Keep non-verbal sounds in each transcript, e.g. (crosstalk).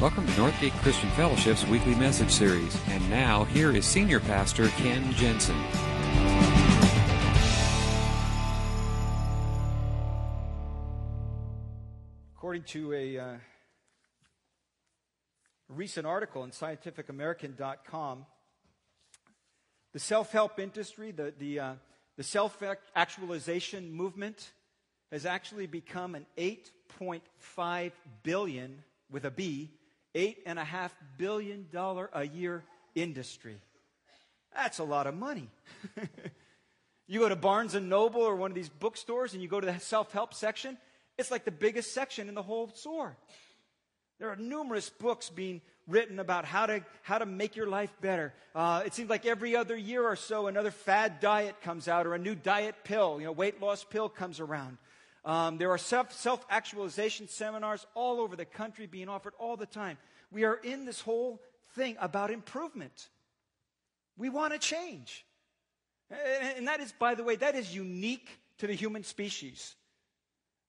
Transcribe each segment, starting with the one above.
Welcome to Northgate Christian Fellowship's weekly message series. And now, here is Senior Pastor Ken Jensen. According to a uh, recent article in scientificamerican.com, the self help industry, the, the, uh, the self actualization movement, has actually become an 8.5 billion with a B eight and a half billion dollar a year industry. That's a lot of money. (laughs) you go to Barnes and Noble or one of these bookstores and you go to the self-help section, it's like the biggest section in the whole store. There are numerous books being written about how to, how to make your life better. Uh, it seems like every other year or so, another fad diet comes out or a new diet pill, you know, weight loss pill comes around. Um, there are self actualization seminars all over the country being offered all the time. We are in this whole thing about improvement. We want to change. And that is, by the way, that is unique to the human species.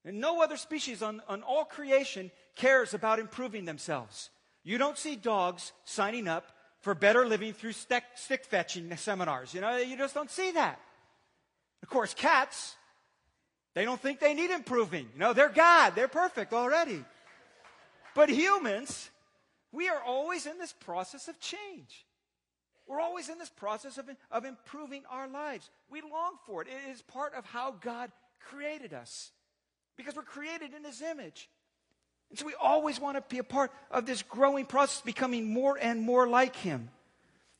And no other species on, on all creation cares about improving themselves. You don't see dogs signing up for better living through stick, stick fetching seminars. You know, you just don't see that. Of course, cats, they don't think they need improving. You know, they're God, they're perfect already. But humans, we are always in this process of change. We're always in this process of, of improving our lives. We long for it. It is part of how God created us because we're created in His image. And so we always want to be a part of this growing process, becoming more and more like Him.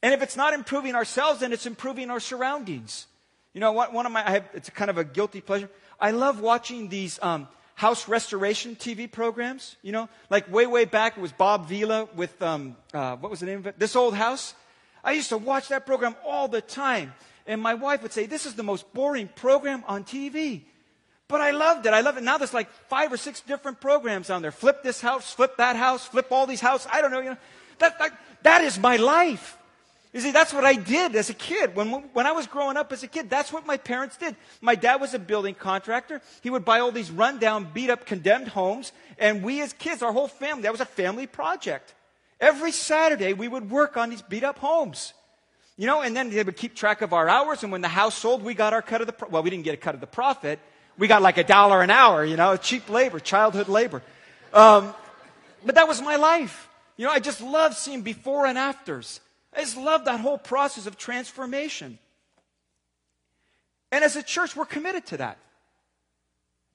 And if it's not improving ourselves, then it's improving our surroundings. You know, what? one of my, I have, it's kind of a guilty pleasure. I love watching these um, house restoration TV programs. You know, like way, way back, it was Bob Vila with, um, uh, what was the name of it? This Old House. I used to watch that program all the time. And my wife would say, This is the most boring program on TV. But I loved it. I love it. Now there's like five or six different programs on there. Flip this house, flip that house, flip all these houses. I don't know. You know that, that, that is my life. You see, that's what I did as a kid. When, when I was growing up as a kid, that's what my parents did. My dad was a building contractor. He would buy all these rundown, beat up, condemned homes. And we as kids, our whole family, that was a family project. Every Saturday, we would work on these beat up homes. You know, and then they would keep track of our hours. And when the house sold, we got our cut of the, pro- well, we didn't get a cut of the profit. We got like a dollar an hour, you know, cheap labor, childhood labor. Um, but that was my life. You know, I just loved seeing before and afters. I just love that whole process of transformation. And as a church, we're committed to that.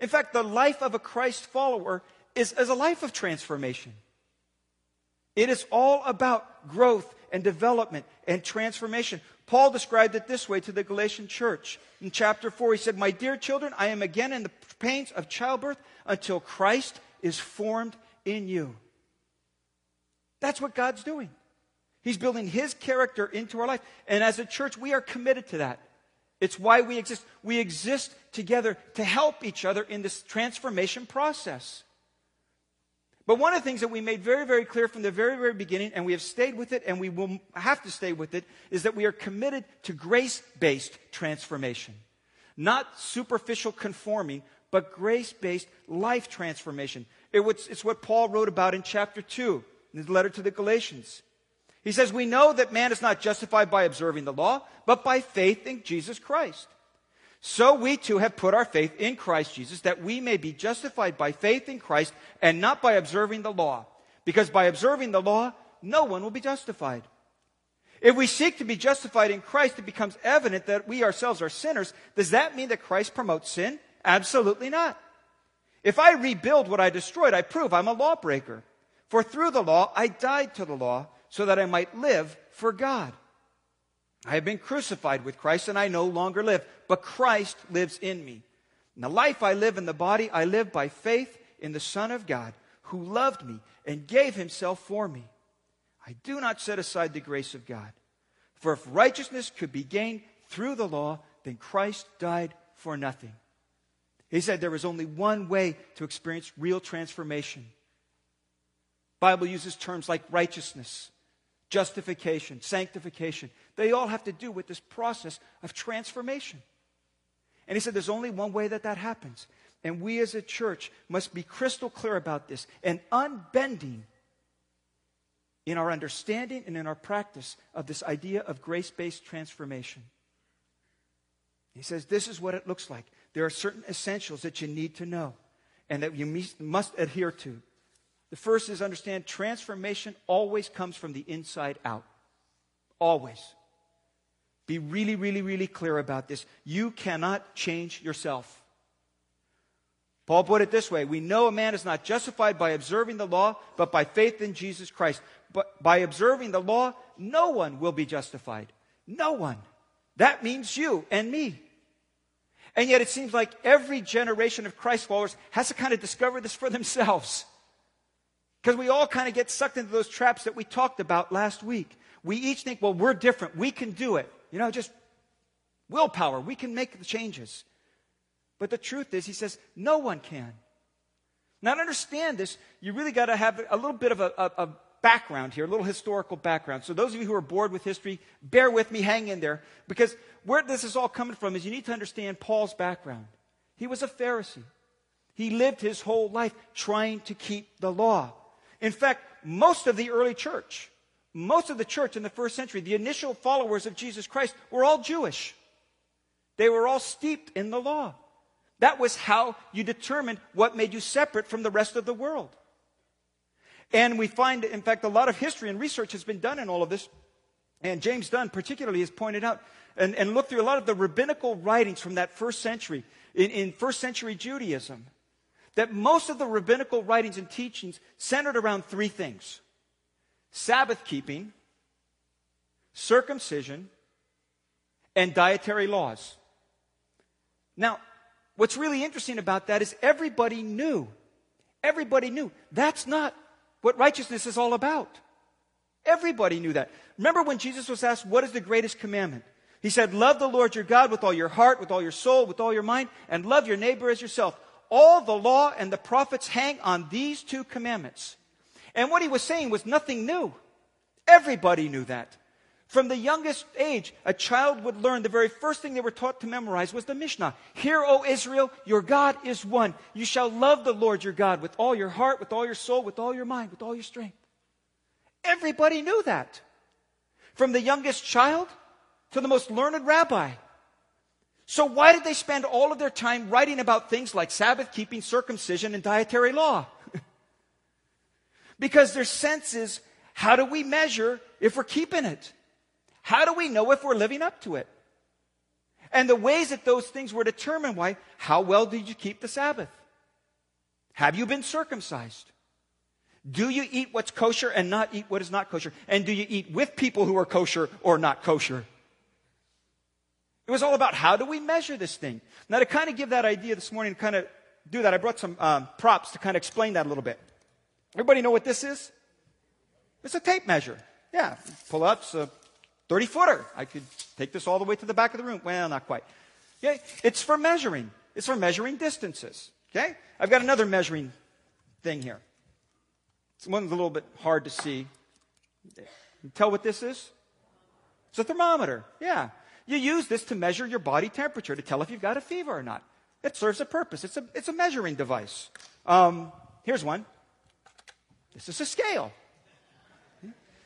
In fact, the life of a Christ follower is, is a life of transformation. It is all about growth and development and transformation. Paul described it this way to the Galatian church. In chapter 4, he said, My dear children, I am again in the pains of childbirth until Christ is formed in you. That's what God's doing. He's building His character into our life. And as a church, we are committed to that. It's why we exist. We exist together to help each other in this transformation process. But one of the things that we made very, very clear from the very, very beginning, and we have stayed with it, and we will have to stay with it, is that we are committed to grace based transformation. Not superficial conforming, but grace based life transformation. It was, it's what Paul wrote about in chapter 2, in his letter to the Galatians. He says, We know that man is not justified by observing the law, but by faith in Jesus Christ. So we too have put our faith in Christ Jesus, that we may be justified by faith in Christ and not by observing the law. Because by observing the law, no one will be justified. If we seek to be justified in Christ, it becomes evident that we ourselves are sinners. Does that mean that Christ promotes sin? Absolutely not. If I rebuild what I destroyed, I prove I'm a lawbreaker. For through the law, I died to the law so that I might live for God. I have been crucified with Christ and I no longer live, but Christ lives in me. The life I live in the body, I live by faith in the Son of God who loved me and gave himself for me. I do not set aside the grace of God. For if righteousness could be gained through the law, then Christ died for nothing. He said there is only one way to experience real transformation. Bible uses terms like righteousness, justification, sanctification. They all have to do with this process of transformation. And he said there's only one way that that happens. And we as a church must be crystal clear about this and unbending in our understanding and in our practice of this idea of grace based transformation. He says this is what it looks like. There are certain essentials that you need to know and that you must adhere to. The first is understand transformation always comes from the inside out. Always. Be really, really, really clear about this. You cannot change yourself. Paul put it this way We know a man is not justified by observing the law, but by faith in Jesus Christ. But by observing the law, no one will be justified. No one. That means you and me. And yet it seems like every generation of Christ followers has to kind of discover this for themselves. Because we all kind of get sucked into those traps that we talked about last week. We each think, well, we're different. We can do it. You know, just willpower. We can make the changes. But the truth is, he says, no one can. Now, to understand this, you really got to have a little bit of a, a, a background here, a little historical background. So, those of you who are bored with history, bear with me, hang in there, because where this is all coming from is you need to understand Paul's background. He was a Pharisee, he lived his whole life trying to keep the law. In fact, most of the early church, most of the church in the first century, the initial followers of Jesus Christ, were all Jewish. They were all steeped in the law. That was how you determined what made you separate from the rest of the world. And we find, in fact, a lot of history and research has been done in all of this. And James Dunn, particularly, has pointed out and, and looked through a lot of the rabbinical writings from that first century, in, in first century Judaism, that most of the rabbinical writings and teachings centered around three things Sabbath keeping, circumcision, and dietary laws. Now, what's really interesting about that is everybody knew. Everybody knew. That's not what righteousness is all about. Everybody knew that. Remember when Jesus was asked, What is the greatest commandment? He said, Love the Lord your God with all your heart, with all your soul, with all your mind, and love your neighbor as yourself. All the law and the prophets hang on these two commandments. And what he was saying was nothing new. Everybody knew that. From the youngest age, a child would learn the very first thing they were taught to memorize was the Mishnah. Hear, O Israel, your God is one. You shall love the Lord your God with all your heart, with all your soul, with all your mind, with all your strength. Everybody knew that. From the youngest child to the most learned rabbi. So why did they spend all of their time writing about things like Sabbath keeping, circumcision, and dietary law? (laughs) because their sense is, how do we measure if we're keeping it? How do we know if we're living up to it? And the ways that those things were determined why, how well did you keep the Sabbath? Have you been circumcised? Do you eat what's kosher and not eat what is not kosher? And do you eat with people who are kosher or not kosher? It was all about how do we measure this thing? Now, to kind of give that idea this morning, to kind of do that, I brought some um, props to kind of explain that a little bit. Everybody know what this is? It's a tape measure. Yeah, pull up, it's a 30 footer. I could take this all the way to the back of the room. Well, not quite. Okay, it's for measuring. It's for measuring distances. Okay, I've got another measuring thing here. One's a little bit hard to see. Tell what this is? It's a thermometer. Yeah. You use this to measure your body temperature to tell if you've got a fever or not. It serves a purpose. It's a, it's a measuring device. Um, here's one. This is a scale.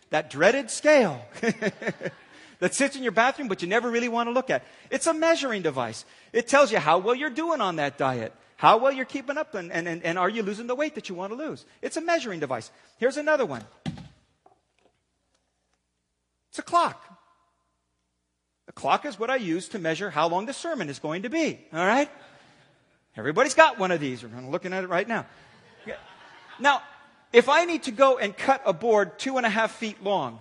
That dreaded scale (laughs) that sits in your bathroom, but you never really want to look at. It's a measuring device. It tells you how well you're doing on that diet. How well you're keeping up, and, and, and are you losing the weight that you want to lose? It's a measuring device. Here's another one it's a clock. A clock is what I use to measure how long the sermon is going to be. All right? Everybody's got one of these. We're looking at it right now. Now, if I need to go and cut a board two and a half feet long,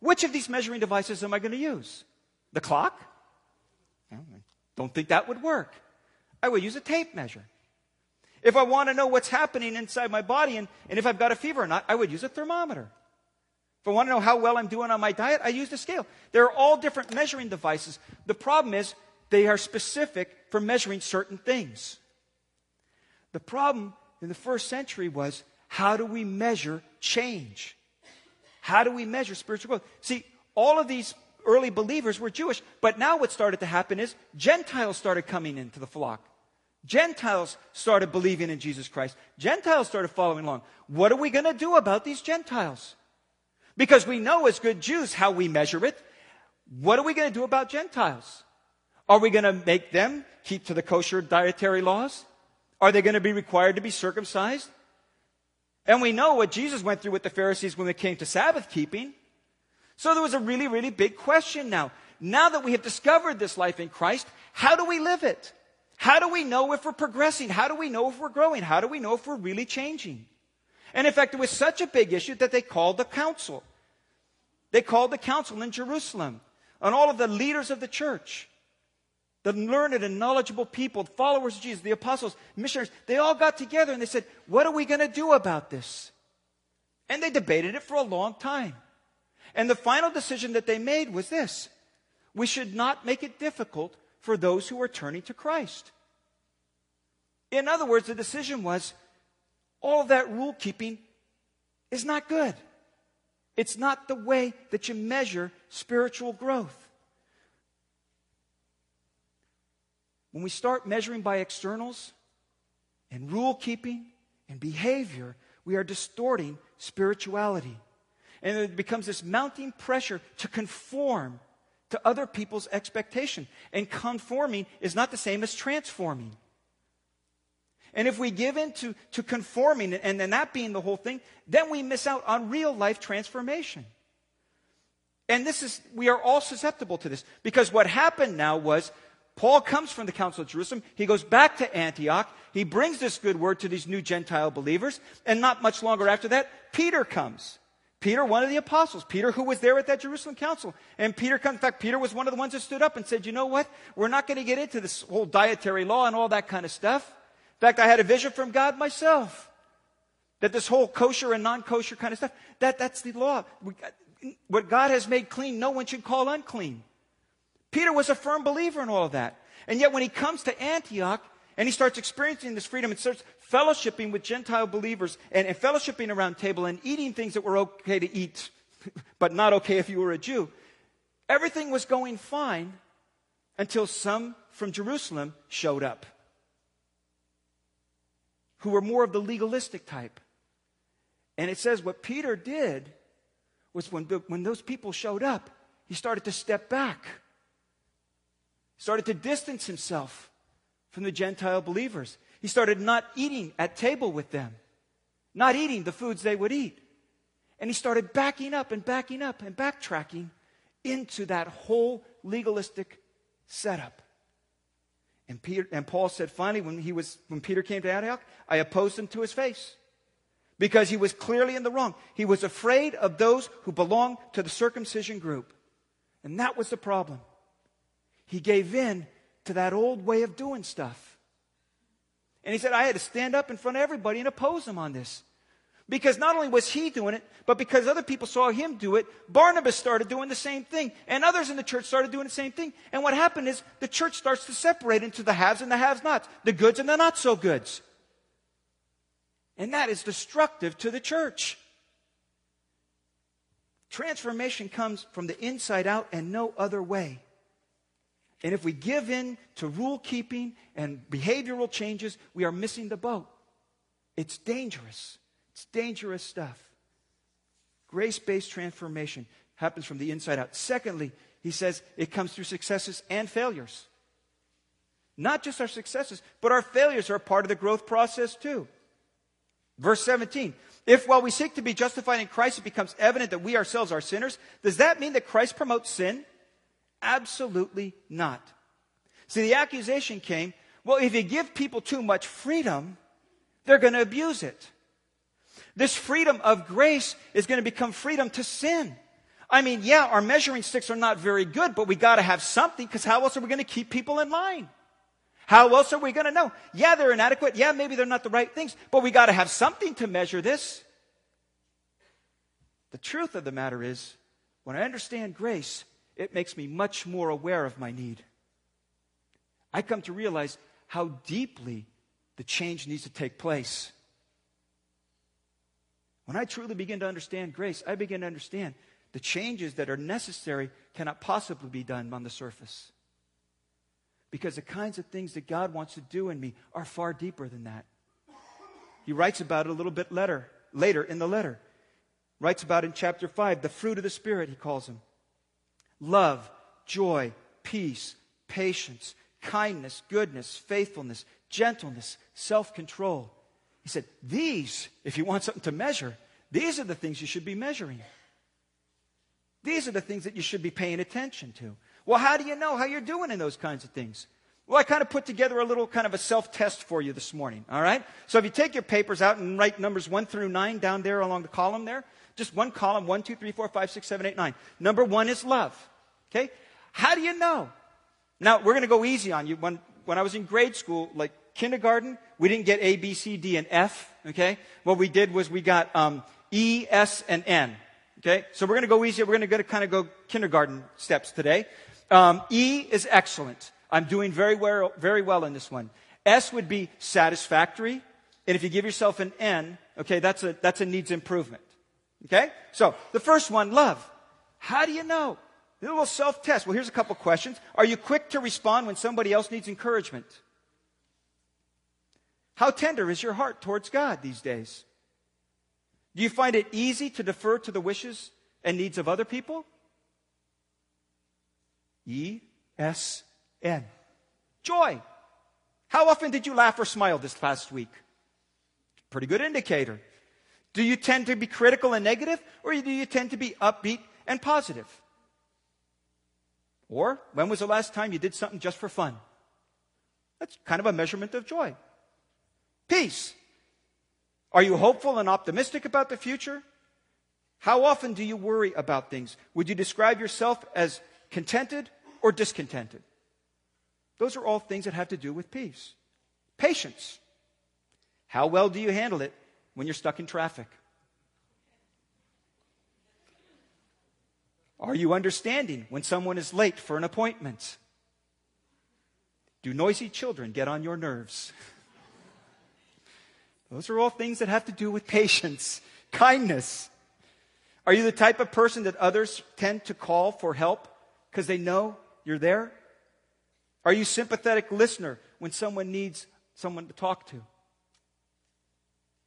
which of these measuring devices am I going to use? The clock? Don't think that would work. I would use a tape measure. If I want to know what's happening inside my body and, and if I've got a fever or not, I would use a thermometer. If I want to know how well I'm doing on my diet, I use the scale. There are all different measuring devices. The problem is they are specific for measuring certain things. The problem in the first century was how do we measure change? How do we measure spiritual growth? See, all of these early believers were Jewish, but now what started to happen is Gentiles started coming into the flock. Gentiles started believing in Jesus Christ. Gentiles started following along. What are we going to do about these Gentiles? Because we know as good Jews how we measure it. What are we going to do about Gentiles? Are we going to make them keep to the kosher dietary laws? Are they going to be required to be circumcised? And we know what Jesus went through with the Pharisees when it came to Sabbath keeping. So there was a really, really big question now. Now that we have discovered this life in Christ, how do we live it? How do we know if we're progressing? How do we know if we're growing? How do we know if we're really changing? And in fact, it was such a big issue that they called the council. They called the council in Jerusalem and all of the leaders of the church, the learned and knowledgeable people, followers of Jesus, the apostles, missionaries. They all got together and they said, What are we going to do about this? And they debated it for a long time. And the final decision that they made was this we should not make it difficult for those who are turning to Christ. In other words, the decision was all of that rule keeping is not good. It's not the way that you measure spiritual growth. When we start measuring by externals and rule keeping and behavior, we are distorting spirituality. And it becomes this mounting pressure to conform to other people's expectation. And conforming is not the same as transforming. And if we give in to, to conforming and then that being the whole thing, then we miss out on real life transformation. And this is, we are all susceptible to this because what happened now was Paul comes from the Council of Jerusalem. He goes back to Antioch. He brings this good word to these new Gentile believers. And not much longer after that, Peter comes. Peter, one of the apostles, Peter, who was there at that Jerusalem council. And Peter, in fact, Peter was one of the ones that stood up and said, you know what? We're not going to get into this whole dietary law and all that kind of stuff. In fact, I had a vision from God myself that this whole kosher and non kosher kind of stuff, that, that's the law. What God has made clean, no one should call unclean. Peter was a firm believer in all of that. And yet, when he comes to Antioch and he starts experiencing this freedom and starts fellowshipping with Gentile believers and, and fellowshipping around table and eating things that were okay to eat, (laughs) but not okay if you were a Jew. Everything was going fine until some from Jerusalem showed up who were more of the legalistic type. And it says what Peter did was when, when those people showed up, he started to step back, started to distance himself from the Gentile believers. He started not eating at table with them, not eating the foods they would eat. And he started backing up and backing up and backtracking into that whole legalistic setup. And, Peter, and Paul said finally, when, he was, when Peter came to Antioch, I opposed him to his face because he was clearly in the wrong. He was afraid of those who belonged to the circumcision group. And that was the problem. He gave in to that old way of doing stuff. And he said, I had to stand up in front of everybody and oppose him on this. Because not only was he doing it, but because other people saw him do it, Barnabas started doing the same thing. And others in the church started doing the same thing. And what happened is the church starts to separate into the haves and the haves nots, the goods and the not so goods. And that is destructive to the church. Transformation comes from the inside out and no other way. And if we give in to rule keeping and behavioral changes, we are missing the boat. It's dangerous. It's dangerous stuff. Grace based transformation happens from the inside out. Secondly, he says it comes through successes and failures. Not just our successes, but our failures are part of the growth process too. Verse 17. If while we seek to be justified in Christ, it becomes evident that we ourselves are sinners, does that mean that Christ promotes sin? Absolutely not. See, the accusation came well, if you give people too much freedom, they're going to abuse it. This freedom of grace is going to become freedom to sin. I mean, yeah, our measuring sticks are not very good, but we got to have something because how else are we going to keep people in line? How else are we going to know? Yeah, they're inadequate. Yeah, maybe they're not the right things, but we got to have something to measure this. The truth of the matter is, when I understand grace, it makes me much more aware of my need. I come to realize how deeply the change needs to take place. When I truly begin to understand grace, I begin to understand the changes that are necessary cannot possibly be done on the surface. Because the kinds of things that God wants to do in me are far deeper than that. He writes about it a little bit later, later in the letter. writes about in chapter 5 the fruit of the Spirit, he calls them love, joy, peace, patience, kindness, goodness, faithfulness, gentleness, self control. He said, These, if you want something to measure, these are the things you should be measuring. These are the things that you should be paying attention to. Well, how do you know how you're doing in those kinds of things? Well, I kind of put together a little kind of a self test for you this morning, all right? So if you take your papers out and write numbers 1 through 9 down there along the column there, just one column, 1, 2, 3, 4, 5, 6, 7, 8, 9. Number one is love, okay? How do you know? Now, we're going to go easy on you. When, when I was in grade school, like kindergarten, we didn't get A, B, C, D, and F, okay? What we did was we got um, E, S, and N, okay? So we're going to go easy. We're going to kind of go kindergarten steps today. Um, e is excellent. I'm doing very well, very well in this one. S would be satisfactory. And if you give yourself an N, okay, that's a, that's a needs improvement. Okay? So, the first one, love. How do you know? A little self test. Well, here's a couple questions. Are you quick to respond when somebody else needs encouragement? How tender is your heart towards God these days? Do you find it easy to defer to the wishes and needs of other people? E S N. Joy. How often did you laugh or smile this past week? Pretty good indicator. Do you tend to be critical and negative, or do you tend to be upbeat and positive? Or when was the last time you did something just for fun? That's kind of a measurement of joy. Peace. Are you hopeful and optimistic about the future? How often do you worry about things? Would you describe yourself as contented or discontented? Those are all things that have to do with peace. Patience. How well do you handle it when you're stuck in traffic? Are you understanding when someone is late for an appointment? Do noisy children get on your nerves? (laughs) Those are all things that have to do with patience, kindness. Are you the type of person that others tend to call for help because they know you're there? Are you sympathetic listener when someone needs someone to talk to?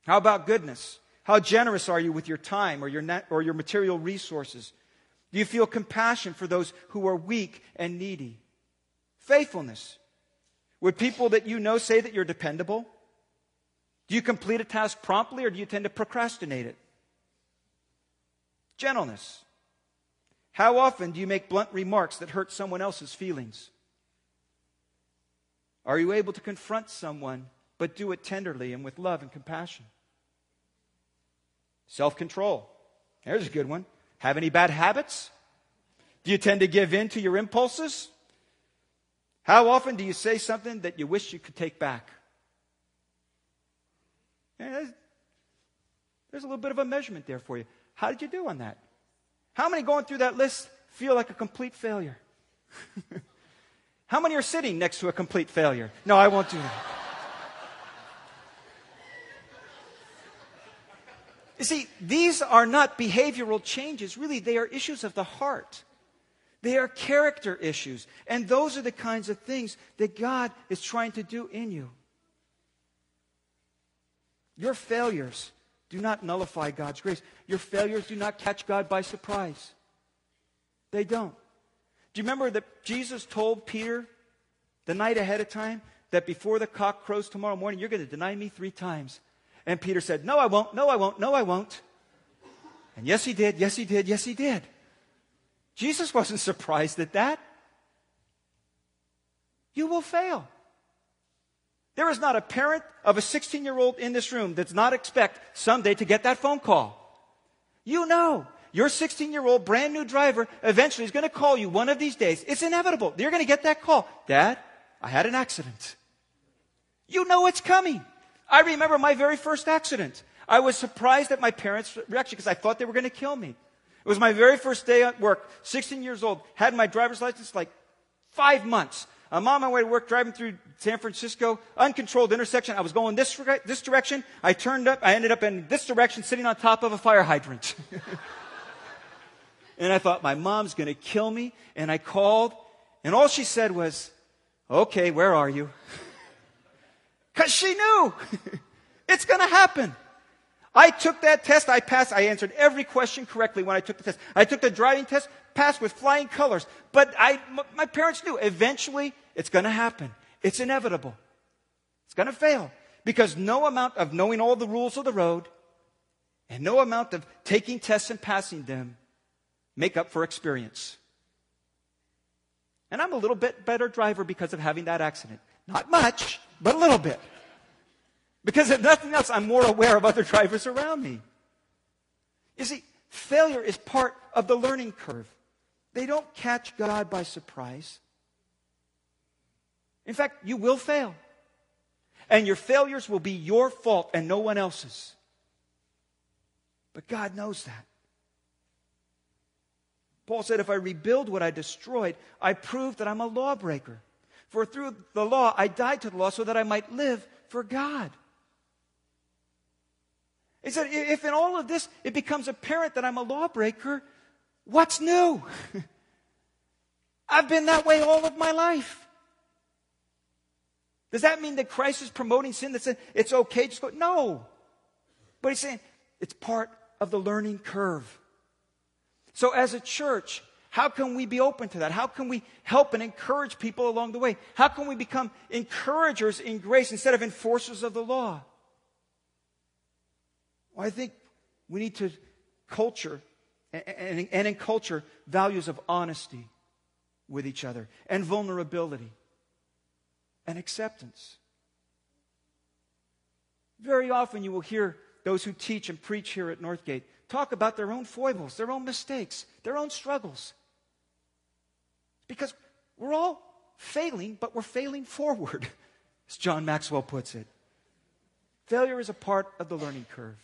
How about goodness? How generous are you with your time or your, net, or your material resources? Do you feel compassion for those who are weak and needy? Faithfulness. Would people that you know say that you're dependable? Do you complete a task promptly or do you tend to procrastinate it? Gentleness. How often do you make blunt remarks that hurt someone else's feelings? Are you able to confront someone, but do it tenderly and with love and compassion? Self control. There's a good one. Have any bad habits? Do you tend to give in to your impulses? How often do you say something that you wish you could take back? Yeah, there's, there's a little bit of a measurement there for you. How did you do on that? How many going through that list feel like a complete failure? (laughs) How many are sitting next to a complete failure? No, I won't do that. You see, these are not behavioral changes. Really, they are issues of the heart. They are character issues. And those are the kinds of things that God is trying to do in you. Your failures do not nullify God's grace. Your failures do not catch God by surprise. They don't. Do you remember that Jesus told Peter the night ahead of time that before the cock crows tomorrow morning, you're going to deny me three times? And Peter said, No, I won't, no, I won't, no, I won't. And yes, he did, yes, he did, yes, he did. Jesus wasn't (laughs) surprised at that. You will fail. There is not a parent of a 16 year old in this room that's not expect someday to get that phone call. You know your 16 year old brand new driver eventually is going to call you one of these days. It's inevitable. You're going to get that call. Dad, I had an accident. You know it's coming. I remember my very first accident. I was surprised at my parents' reaction because I thought they were going to kill me. It was my very first day at work, 16 years old, had my driver's license like five months. I'm on my way to work, driving through San Francisco, uncontrolled intersection. I was going this, this direction. I turned up. I ended up in this direction, sitting on top of a fire hydrant. (laughs) And I thought, my mom's going to kill me. And I called, and all she said was, Okay, where are you? (laughs) Because she knew (laughs) it's going to happen. I took that test, I passed, I answered every question correctly when I took the test. I took the driving test, passed with flying colors. But I, my parents knew eventually it's going to happen. It's inevitable. It's going to fail. Because no amount of knowing all the rules of the road and no amount of taking tests and passing them make up for experience. And I'm a little bit better driver because of having that accident. Not much, but a little bit. Because if nothing else, I'm more aware of other drivers around me. You see, failure is part of the learning curve. They don't catch God by surprise. In fact, you will fail. And your failures will be your fault and no one else's. But God knows that. Paul said, If I rebuild what I destroyed, I prove that I'm a lawbreaker. For through the law, I died to the law so that I might live for God. He said, If in all of this it becomes apparent that I'm a lawbreaker, what's new? I've been that way all of my life. Does that mean that Christ is promoting sin that it's okay? Just go, no. But he's saying it's part of the learning curve. So, as a church, how can we be open to that? How can we help and encourage people along the way? How can we become encouragers in grace instead of enforcers of the law? Well, I think we need to culture, and, and in culture, values of honesty with each other and vulnerability and acceptance. Very often you will hear those who teach and preach here at Northgate talk about their own foibles, their own mistakes, their own struggles. Because we're all failing, but we're failing forward, (laughs) as John Maxwell puts it. Failure is a part of the learning curve.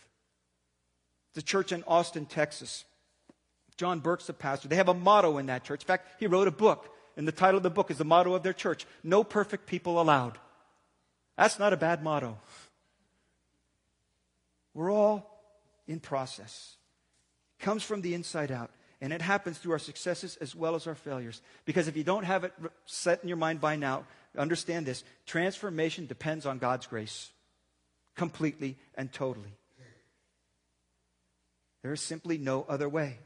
The church in Austin, Texas. John Burke's the pastor. They have a motto in that church. In fact, he wrote a book, and the title of the book is the motto of their church No Perfect People Allowed. That's not a bad motto. We're all in process. It comes from the inside out. And it happens through our successes as well as our failures. Because if you don't have it set in your mind by now, understand this transformation depends on God's grace completely and totally. There is simply no other way.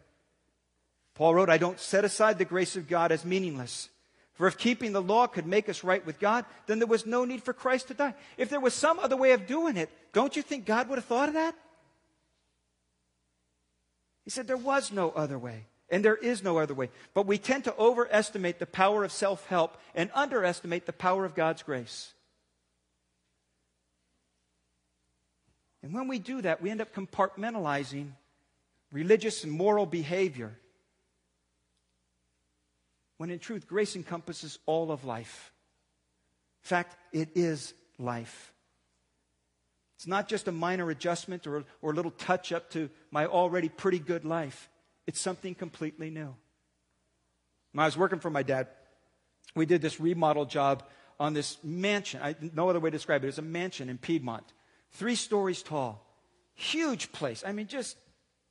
Paul wrote, I don't set aside the grace of God as meaningless. For if keeping the law could make us right with God, then there was no need for Christ to die. If there was some other way of doing it, don't you think God would have thought of that? He said there was no other way, and there is no other way. But we tend to overestimate the power of self help and underestimate the power of God's grace. And when we do that, we end up compartmentalizing religious and moral behavior when in truth, grace encompasses all of life. In fact, it is life. It's not just a minor adjustment or, or a little touch up to my already pretty good life. It's something completely new. When I was working for my dad, we did this remodel job on this mansion. I, no other way to describe it. It's a mansion in Piedmont, three stories tall, huge place. I mean, just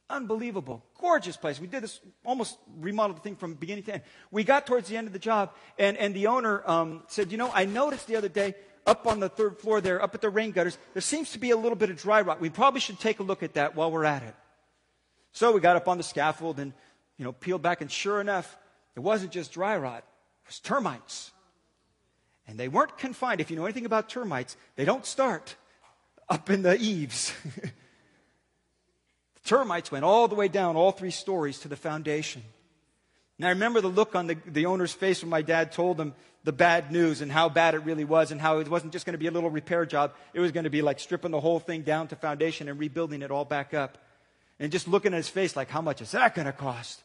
Unbelievable. Gorgeous place. We did this, almost remodeled the thing from beginning to end. We got towards the end of the job, and, and the owner um, said, You know, I noticed the other day up on the third floor there, up at the rain gutters, there seems to be a little bit of dry rot. We probably should take a look at that while we're at it. So we got up on the scaffold and, you know, peeled back, and sure enough, it wasn't just dry rot, it was termites. And they weren't confined. If you know anything about termites, they don't start up in the eaves. (laughs) Termites went all the way down, all three stories to the foundation. And I remember the look on the, the owner's face when my dad told him the bad news and how bad it really was and how it wasn't just going to be a little repair job. It was going to be like stripping the whole thing down to foundation and rebuilding it all back up. And just looking at his face like, how much is that going to cost?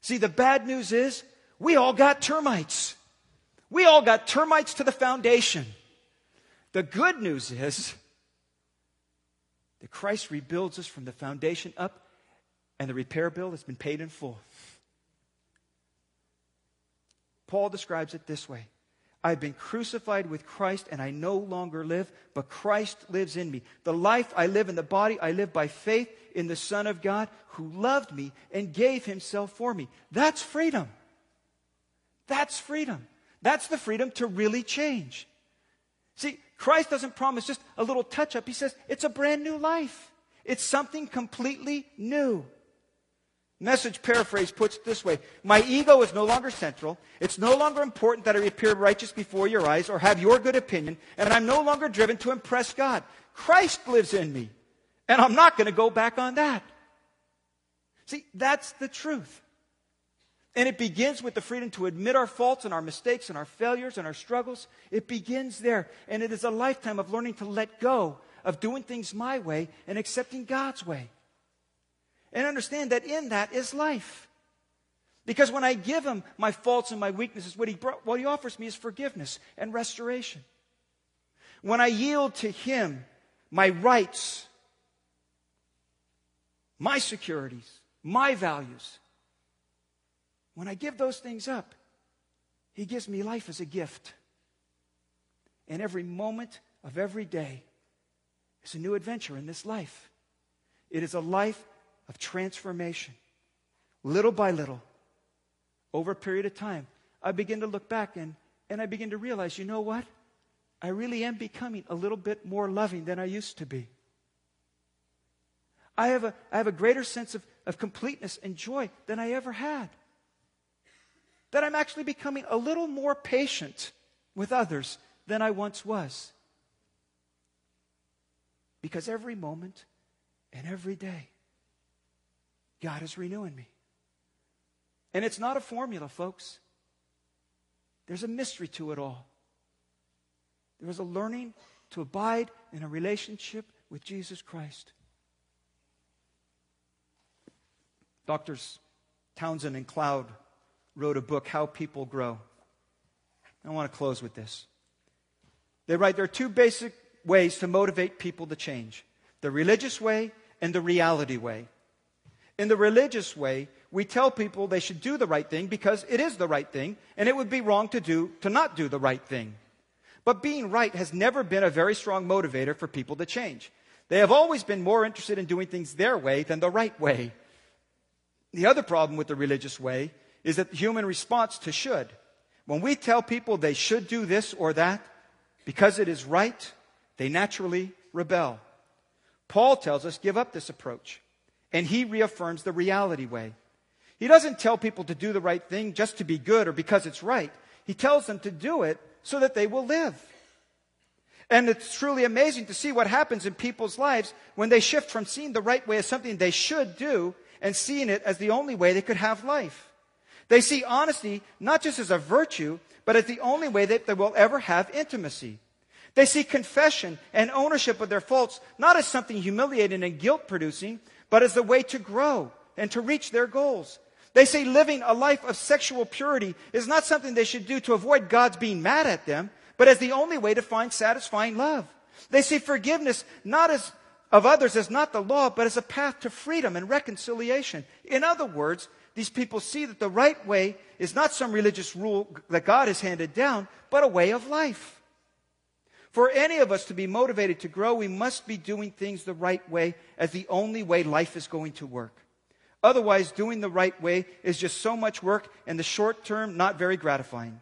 See, the bad news is we all got termites. We all got termites to the foundation. The good news is that Christ rebuilds us from the foundation up, and the repair bill has been paid in full. Paul describes it this way I've been crucified with Christ, and I no longer live, but Christ lives in me. The life I live in the body, I live by faith in the Son of God who loved me and gave himself for me. That's freedom. That's freedom. That's the freedom to really change. See, Christ doesn't promise just a little touch up. He says it's a brand new life. It's something completely new. Message paraphrase puts it this way My ego is no longer central. It's no longer important that I appear righteous before your eyes or have your good opinion, and I'm no longer driven to impress God. Christ lives in me, and I'm not going to go back on that. See, that's the truth. And it begins with the freedom to admit our faults and our mistakes and our failures and our struggles. It begins there. And it is a lifetime of learning to let go of doing things my way and accepting God's way. And understand that in that is life. Because when I give Him my faults and my weaknesses, what He, brought, what he offers me is forgiveness and restoration. When I yield to Him my rights, my securities, my values, when I give those things up, He gives me life as a gift. And every moment of every day is a new adventure in this life. It is a life of transformation. Little by little, over a period of time, I begin to look back and, and I begin to realize you know what? I really am becoming a little bit more loving than I used to be. I have a, I have a greater sense of, of completeness and joy than I ever had that I'm actually becoming a little more patient with others than I once was. Because every moment and every day, God is renewing me. And it's not a formula, folks. There's a mystery to it all. There is a learning to abide in a relationship with Jesus Christ. Doctors Townsend and Cloud wrote a book, How People Grow. I want to close with this. They write there are two basic ways to motivate people to change the religious way and the reality way. In the religious way, we tell people they should do the right thing because it is the right thing, and it would be wrong to do to not do the right thing. But being right has never been a very strong motivator for people to change. They have always been more interested in doing things their way than the right way. The other problem with the religious way is that the human response to should. When we tell people they should do this or that because it is right, they naturally rebel. Paul tells us give up this approach, and he reaffirms the reality way. He doesn't tell people to do the right thing just to be good or because it's right. He tells them to do it so that they will live. And it's truly amazing to see what happens in people's lives when they shift from seeing the right way as something they should do and seeing it as the only way they could have life. They see honesty not just as a virtue, but as the only way that they will ever have intimacy. They see confession and ownership of their faults not as something humiliating and guilt producing, but as the way to grow and to reach their goals. They say living a life of sexual purity is not something they should do to avoid God's being mad at them, but as the only way to find satisfying love. They see forgiveness not as of others as not the law, but as a path to freedom and reconciliation. In other words, these people see that the right way is not some religious rule that God has handed down, but a way of life. For any of us to be motivated to grow, we must be doing things the right way as the only way life is going to work. Otherwise, doing the right way is just so much work and the short term, not very gratifying.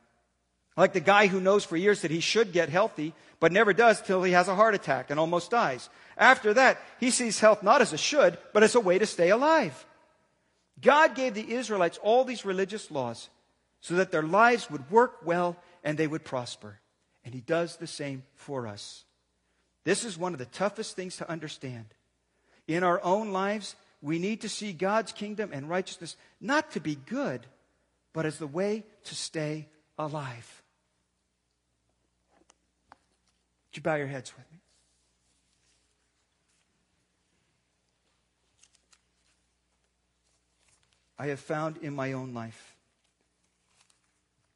Like the guy who knows for years that he should get healthy, but never does till he has a heart attack and almost dies. After that, he sees health not as a should, but as a way to stay alive. God gave the Israelites all these religious laws so that their lives would work well and they would prosper. And He does the same for us. This is one of the toughest things to understand. In our own lives, we need to see God's kingdom and righteousness not to be good, but as the way to stay alive. Would you bow your heads with me? I have found in my own life.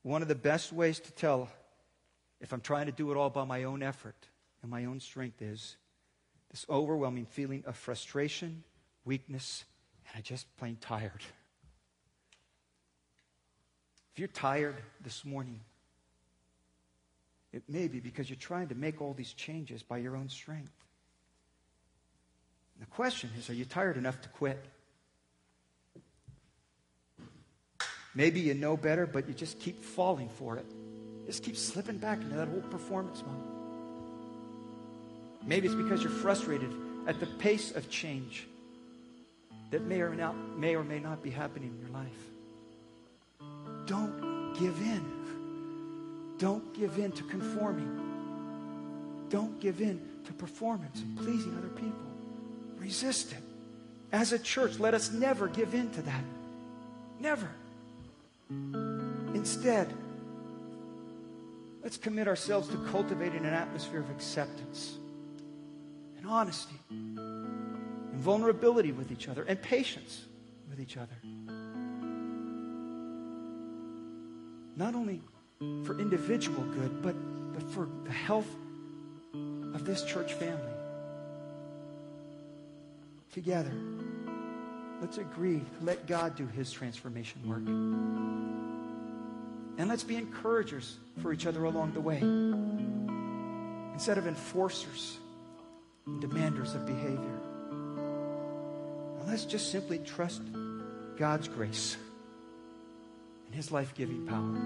One of the best ways to tell if I'm trying to do it all by my own effort and my own strength is this overwhelming feeling of frustration, weakness, and I just plain tired. If you're tired this morning, it may be because you're trying to make all these changes by your own strength. And the question is are you tired enough to quit? Maybe you know better, but you just keep falling for it. just keep slipping back into that old performance mode. Maybe it's because you're frustrated at the pace of change that may or, not, may or may not be happening in your life. Don't give in. Don't give in to conforming. Don't give in to performance and pleasing other people. Resist it. As a church, let us never give in to that. Never. Instead, let's commit ourselves to cultivating an atmosphere of acceptance and honesty and vulnerability with each other and patience with each other. Not only for individual good, but, but for the health of this church family. Together, let's agree to let God do his transformation work. And let's be encouragers for each other along the way instead of enforcers and demanders of behavior. And let's just simply trust God's grace and his life giving power.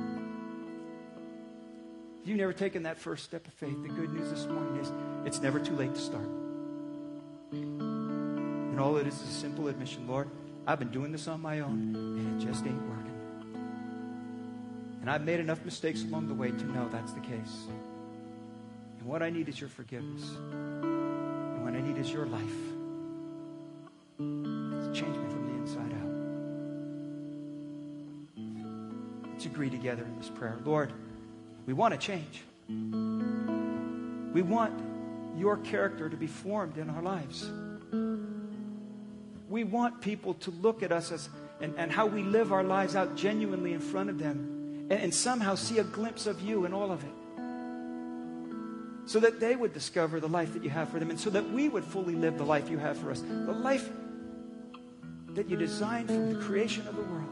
If you've never taken that first step of faith, the good news this morning is it's never too late to start. And all it is is a simple admission Lord, I've been doing this on my own, and it just ain't working. And I've made enough mistakes along the way to know that's the case. And what I need is your forgiveness. And what I need is your life. It's changed me from the inside out. Let's agree together in this prayer. Lord, we want to change. We want your character to be formed in our lives. We want people to look at us as, and, and how we live our lives out genuinely in front of them and, and somehow see a glimpse of you in all of it. So that they would discover the life that you have for them, and so that we would fully live the life you have for us. The life that you designed from the creation of the world.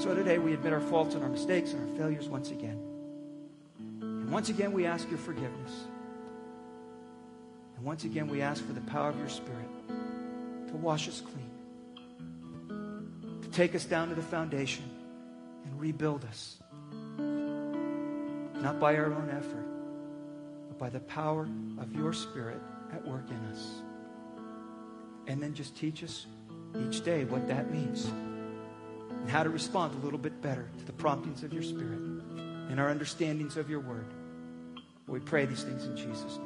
So today we admit our faults and our mistakes and our failures once again. And once again we ask your forgiveness. Once again we ask for the power of your Spirit to wash us clean to take us down to the foundation and rebuild us. Not by our own effort, but by the power of your Spirit at work in us. And then just teach us each day what that means and how to respond a little bit better to the promptings of your Spirit and our understandings of your word. We pray these things in Jesus' name.